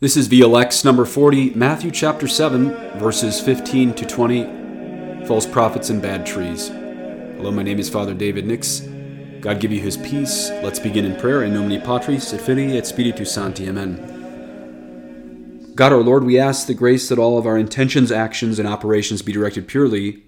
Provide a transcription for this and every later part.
This is VLX number 40, Matthew chapter 7, verses 15 to 20. False prophets and bad trees. Hello, my name is Father David Nix. God give you his peace. Let's begin in prayer. In nomine Patris et Filii et Spiritus Sancti. Amen. God our Lord, we ask the grace that all of our intentions, actions, and operations be directed purely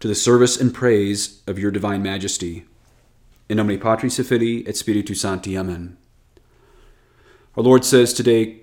to the service and praise of your divine majesty. In nomine Patris et Filii et Spiritus Sancti. Amen. Our Lord says today,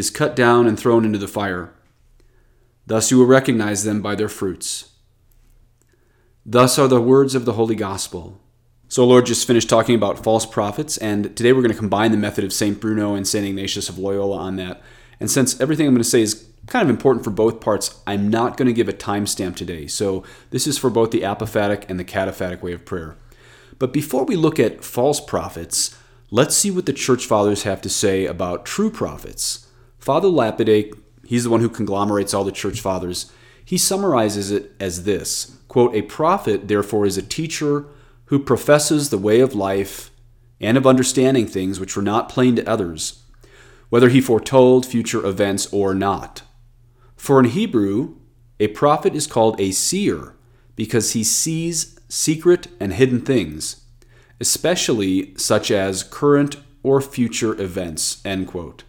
is cut down and thrown into the fire. Thus you will recognize them by their fruits. Thus are the words of the Holy Gospel. So, Lord just finished talking about false prophets, and today we're going to combine the method of St. Bruno and St. Ignatius of Loyola on that. And since everything I'm going to say is kind of important for both parts, I'm not going to give a timestamp today. So, this is for both the apophatic and the cataphatic way of prayer. But before we look at false prophets, let's see what the church fathers have to say about true prophets. Father Lapide, he's the one who conglomerates all the church fathers, he summarizes it as this quote, A prophet, therefore, is a teacher who professes the way of life and of understanding things which were not plain to others, whether he foretold future events or not. For in Hebrew, a prophet is called a seer because he sees secret and hidden things, especially such as current or future events. End quote.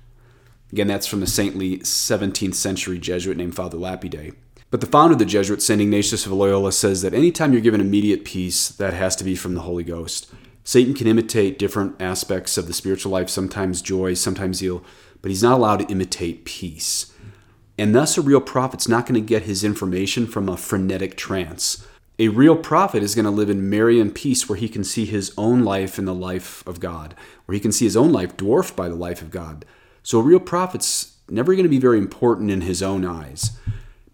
Again, that's from the saintly 17th century Jesuit named Father Lapide. But the founder of the Jesuits, St. Ignatius of Loyola, says that anytime you're given immediate peace, that has to be from the Holy Ghost. Satan can imitate different aspects of the spiritual life, sometimes joy, sometimes zeal, but he's not allowed to imitate peace. And thus, a real prophet's not going to get his information from a frenetic trance. A real prophet is going to live in Marian peace where he can see his own life in the life of God, where he can see his own life dwarfed by the life of God. So a real prophet's never going to be very important in his own eyes.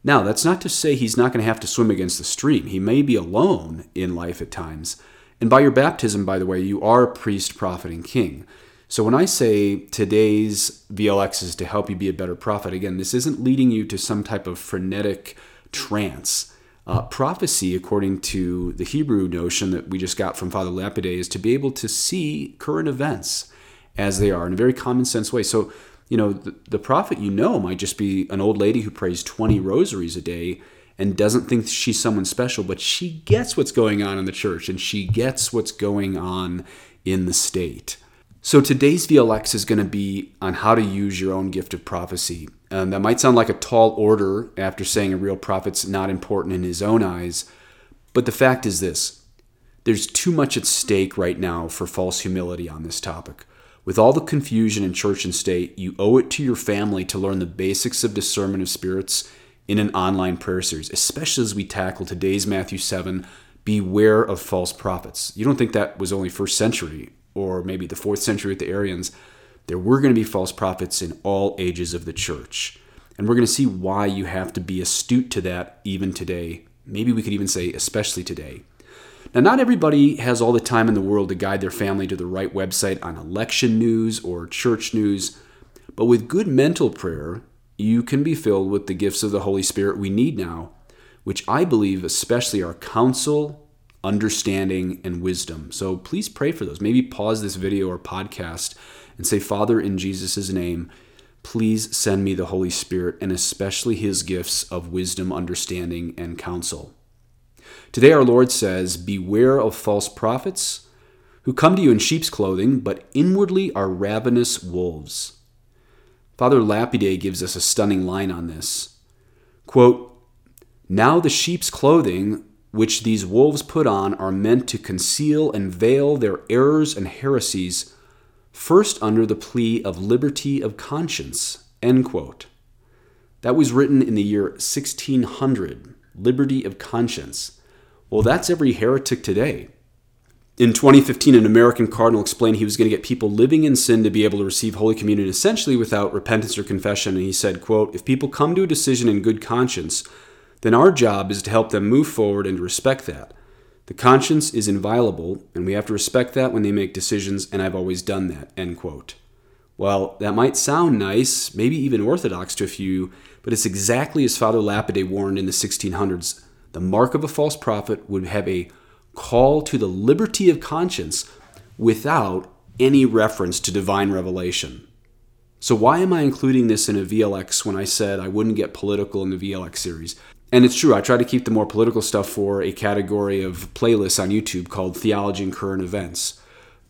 Now, that's not to say he's not going to have to swim against the stream. He may be alone in life at times. And by your baptism, by the way, you are a priest, prophet, and king. So when I say today's VLX is to help you be a better prophet, again, this isn't leading you to some type of frenetic trance. Uh, prophecy, according to the Hebrew notion that we just got from Father Lapide, is to be able to see current events as they are in a very common sense way. So, you know, the, the prophet you know might just be an old lady who prays 20 rosaries a day and doesn't think she's someone special, but she gets what's going on in the church and she gets what's going on in the state. So today's VLX is going to be on how to use your own gift of prophecy. And that might sound like a tall order after saying a real prophet's not important in his own eyes, but the fact is this there's too much at stake right now for false humility on this topic. With all the confusion in church and state, you owe it to your family to learn the basics of discernment of spirits in an online prayer series, especially as we tackle today's Matthew 7 beware of false prophets. You don't think that was only first century or maybe the fourth century with the Arians. There were going to be false prophets in all ages of the church. And we're going to see why you have to be astute to that even today. Maybe we could even say, especially today. Now, not everybody has all the time in the world to guide their family to the right website on election news or church news, but with good mental prayer, you can be filled with the gifts of the Holy Spirit we need now, which I believe especially are counsel, understanding, and wisdom. So please pray for those. Maybe pause this video or podcast and say, Father, in Jesus' name, please send me the Holy Spirit and especially his gifts of wisdom, understanding, and counsel. Today, our Lord says, Beware of false prophets who come to you in sheep's clothing, but inwardly are ravenous wolves. Father Lapide gives us a stunning line on this. Quote, Now the sheep's clothing which these wolves put on are meant to conceal and veil their errors and heresies, first under the plea of liberty of conscience. That was written in the year 1600, liberty of conscience. Well, that's every heretic today. In 2015, an American cardinal explained he was going to get people living in sin to be able to receive Holy Communion essentially without repentance or confession. And he said, quote, If people come to a decision in good conscience, then our job is to help them move forward and to respect that. The conscience is inviolable, and we have to respect that when they make decisions, and I've always done that. End quote. Well, that might sound nice, maybe even orthodox to a few, but it's exactly as Father Lapide warned in the 1600s. The mark of a false prophet would have a call to the liberty of conscience without any reference to divine revelation. So, why am I including this in a VLX when I said I wouldn't get political in the VLX series? And it's true, I try to keep the more political stuff for a category of playlists on YouTube called Theology and Current Events.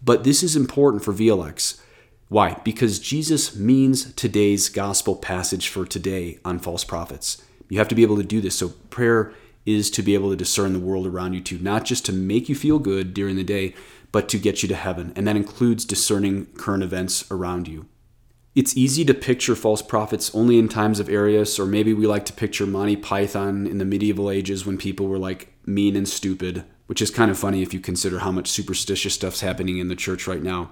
But this is important for VLX. Why? Because Jesus means today's gospel passage for today on false prophets. You have to be able to do this. So, prayer is to be able to discern the world around you too, not just to make you feel good during the day, but to get you to heaven. And that includes discerning current events around you. It's easy to picture false prophets only in times of Arius, or maybe we like to picture Monty Python in the medieval ages when people were like mean and stupid, which is kind of funny if you consider how much superstitious stuff's happening in the church right now.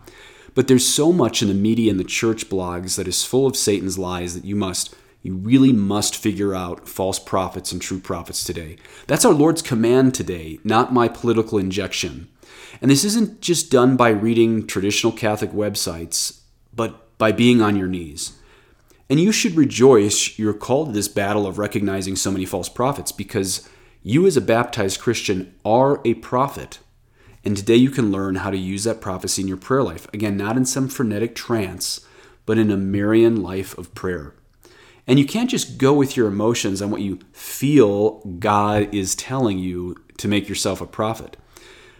But there's so much in the media and the church blogs that is full of Satan's lies that you must, you really must figure out false prophets and true prophets today. That's our Lord's command today, not my political injection. And this isn't just done by reading traditional Catholic websites, but by being on your knees. And you should rejoice you're called to this battle of recognizing so many false prophets because you, as a baptized Christian, are a prophet. And today you can learn how to use that prophecy in your prayer life. Again, not in some frenetic trance, but in a Marian life of prayer. And you can't just go with your emotions and what you feel God is telling you to make yourself a prophet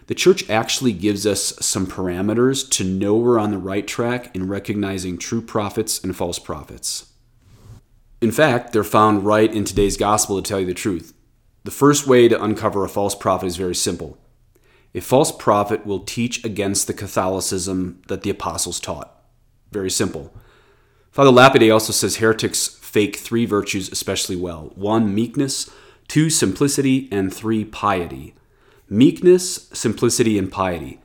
the church actually gives us some parameters to know we're on the right track in recognizing true prophets and false prophets. In fact, they're found right in today's gospel to tell you the truth. The first way to uncover a false prophet is very simple. A false prophet will teach against the Catholicism that the apostles taught. Very simple. Father Lapide also says heretics fake three virtues especially well one, meekness, two, simplicity, and three, piety meekness, simplicity, and piety.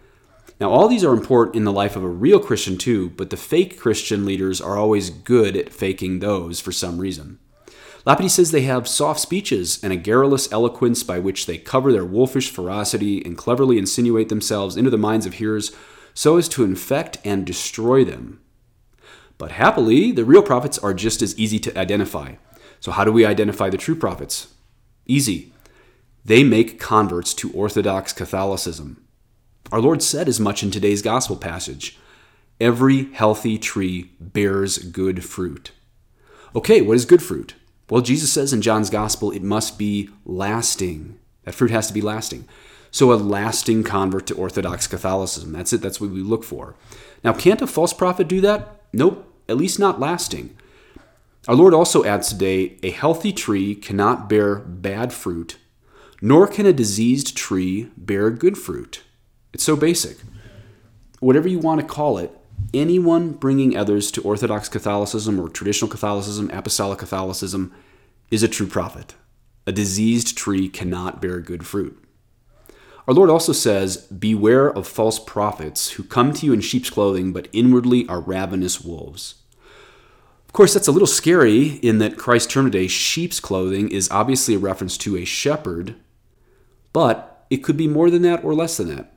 Now, all these are important in the life of a real Christian too, but the fake Christian leaders are always good at faking those for some reason. Lapide says they have soft speeches and a garrulous eloquence by which they cover their wolfish ferocity and cleverly insinuate themselves into the minds of hearers so as to infect and destroy them. But happily, the real prophets are just as easy to identify. So, how do we identify the true prophets? Easy. They make converts to Orthodox Catholicism. Our Lord said as much in today's gospel passage Every healthy tree bears good fruit. Okay, what is good fruit? Well, Jesus says in John's gospel it must be lasting. That fruit has to be lasting. So, a lasting convert to Orthodox Catholicism. That's it, that's what we look for. Now, can't a false prophet do that? Nope, at least not lasting. Our Lord also adds today a healthy tree cannot bear bad fruit, nor can a diseased tree bear good fruit. It's so basic. Whatever you want to call it, anyone bringing others to Orthodox Catholicism or traditional Catholicism, Apostolic Catholicism, is a true prophet. A diseased tree cannot bear good fruit. Our Lord also says, Beware of false prophets who come to you in sheep's clothing, but inwardly are ravenous wolves. Of course, that's a little scary in that Christ's term today, sheep's clothing, is obviously a reference to a shepherd but it could be more than that or less than that.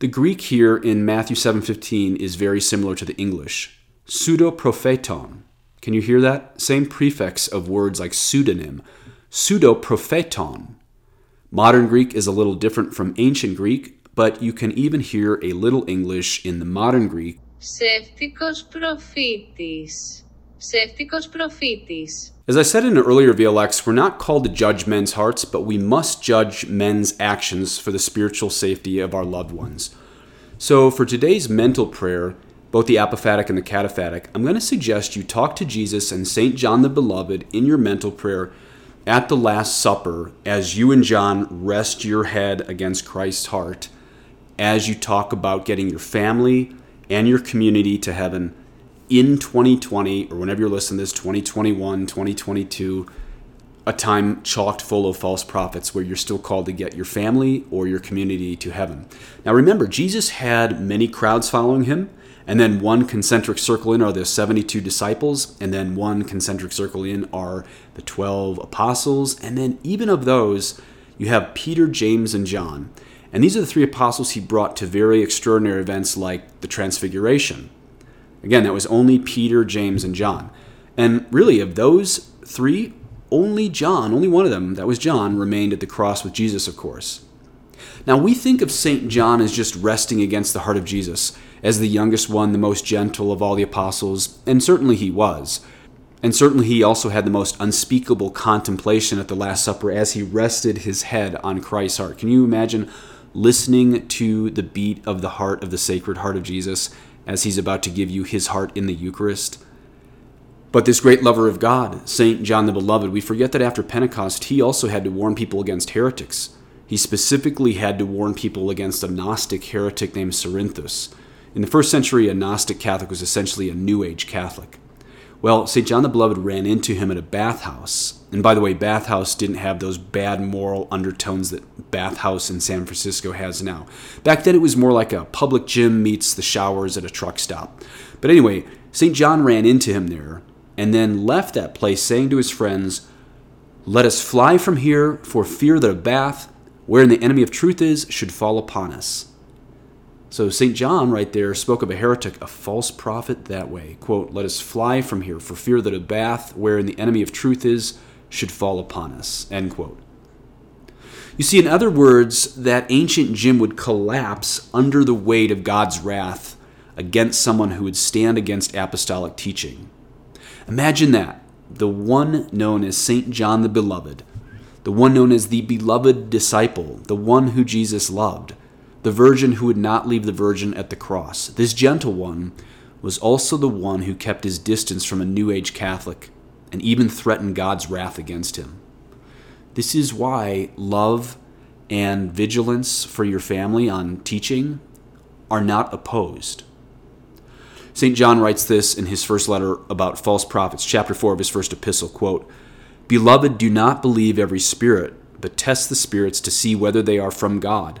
The Greek here in Matthew 7:15 is very similar to the English. Pseudo propheton. Can you hear that? Same prefix of words like pseudonym. Pseudo propheton. Modern Greek is a little different from ancient Greek, but you can even hear a little English in the modern Greek. Ψεύτικος προφήτης. Ψεύτικος προφήτης. As I said in an earlier VLX, we're not called to judge men's hearts, but we must judge men's actions for the spiritual safety of our loved ones. So, for today's mental prayer, both the apophatic and the cataphatic, I'm going to suggest you talk to Jesus and St. John the Beloved in your mental prayer at the Last Supper as you and John rest your head against Christ's heart as you talk about getting your family and your community to heaven in 2020 or whenever you're listening to this 2021 2022 a time chalked full of false prophets where you're still called to get your family or your community to heaven. Now remember, Jesus had many crowds following him, and then one concentric circle in are the 72 disciples, and then one concentric circle in are the 12 apostles, and then even of those, you have Peter, James, and John. And these are the three apostles he brought to very extraordinary events like the Transfiguration. Again, that was only Peter, James, and John. And really, of those three, only John, only one of them, that was John, remained at the cross with Jesus, of course. Now, we think of St. John as just resting against the heart of Jesus, as the youngest one, the most gentle of all the apostles, and certainly he was. And certainly he also had the most unspeakable contemplation at the Last Supper as he rested his head on Christ's heart. Can you imagine listening to the beat of the heart of the Sacred Heart of Jesus as he's about to give you his heart in the Eucharist? But this great lover of God, St. John the Beloved, we forget that after Pentecost, he also had to warn people against heretics. He specifically had to warn people against a Gnostic heretic named Cerinthus. In the first century, a Gnostic Catholic was essentially a New Age Catholic. Well, St. John the Beloved ran into him at a bathhouse. And by the way, bathhouse didn't have those bad moral undertones that bathhouse in San Francisco has now. Back then, it was more like a public gym meets the showers at a truck stop. But anyway, St. John ran into him there and then left that place, saying to his friends, Let us fly from here, for fear that a bath, wherein the enemy of truth is, should fall upon us. So St. John, right there, spoke of a heretic, a false prophet, that way. Quote, Let us fly from here, for fear that a bath, wherein the enemy of truth is, should fall upon us. End quote. You see, in other words, that ancient gym would collapse under the weight of God's wrath against someone who would stand against apostolic teaching. Imagine that. The one known as St. John the Beloved, the one known as the beloved disciple, the one who Jesus loved, the virgin who would not leave the virgin at the cross. This gentle one was also the one who kept his distance from a New Age Catholic and even threatened God's wrath against him. This is why love and vigilance for your family on teaching are not opposed. St. John writes this in his first letter about false prophets, chapter 4 of his first epistle, quote, Beloved, do not believe every spirit, but test the spirits to see whether they are from God.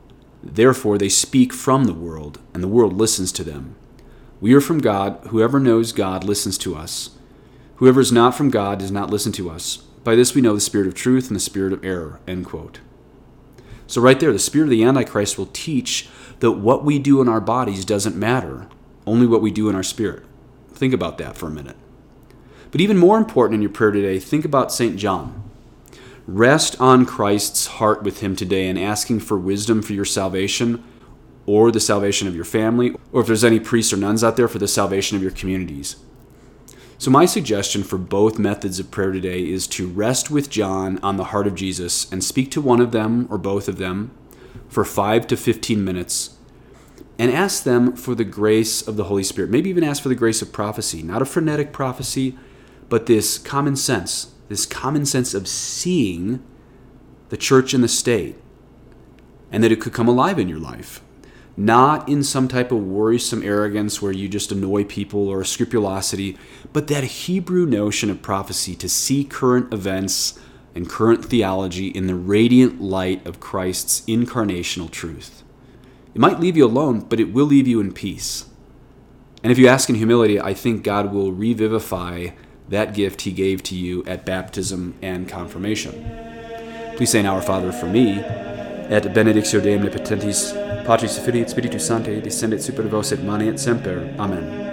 therefore they speak from the world, and the world listens to them. We are from God. Whoever knows God listens to us. Whoever is not from God does not listen to us. By this we know the spirit of truth and the spirit of error. End quote. So, right there, the spirit of the Antichrist will teach that what we do in our bodies doesn't matter, only what we do in our spirit. Think about that for a minute. But even more important in your prayer today, think about St. John. Rest on Christ's heart with him today and asking for wisdom for your salvation or the salvation of your family, or if there's any priests or nuns out there, for the salvation of your communities. So, my suggestion for both methods of prayer today is to rest with John on the heart of Jesus and speak to one of them or both of them for 5 to 15 minutes and ask them for the grace of the Holy Spirit. Maybe even ask for the grace of prophecy, not a frenetic prophecy, but this common sense, this common sense of seeing the church and the state, and that it could come alive in your life. Not in some type of worrisome arrogance where you just annoy people or scrupulosity, but that Hebrew notion of prophecy to see current events and current theology in the radiant light of Christ's incarnational truth. It might leave you alone, but it will leave you in peace. And if you ask in humility, I think God will revivify that gift He gave to you at baptism and confirmation. Please say now, Our Father, for me, et benedictio Deum omnipotentis, Patris Filii Spiritus Sancti, descendit super vos et manet semper. Amen.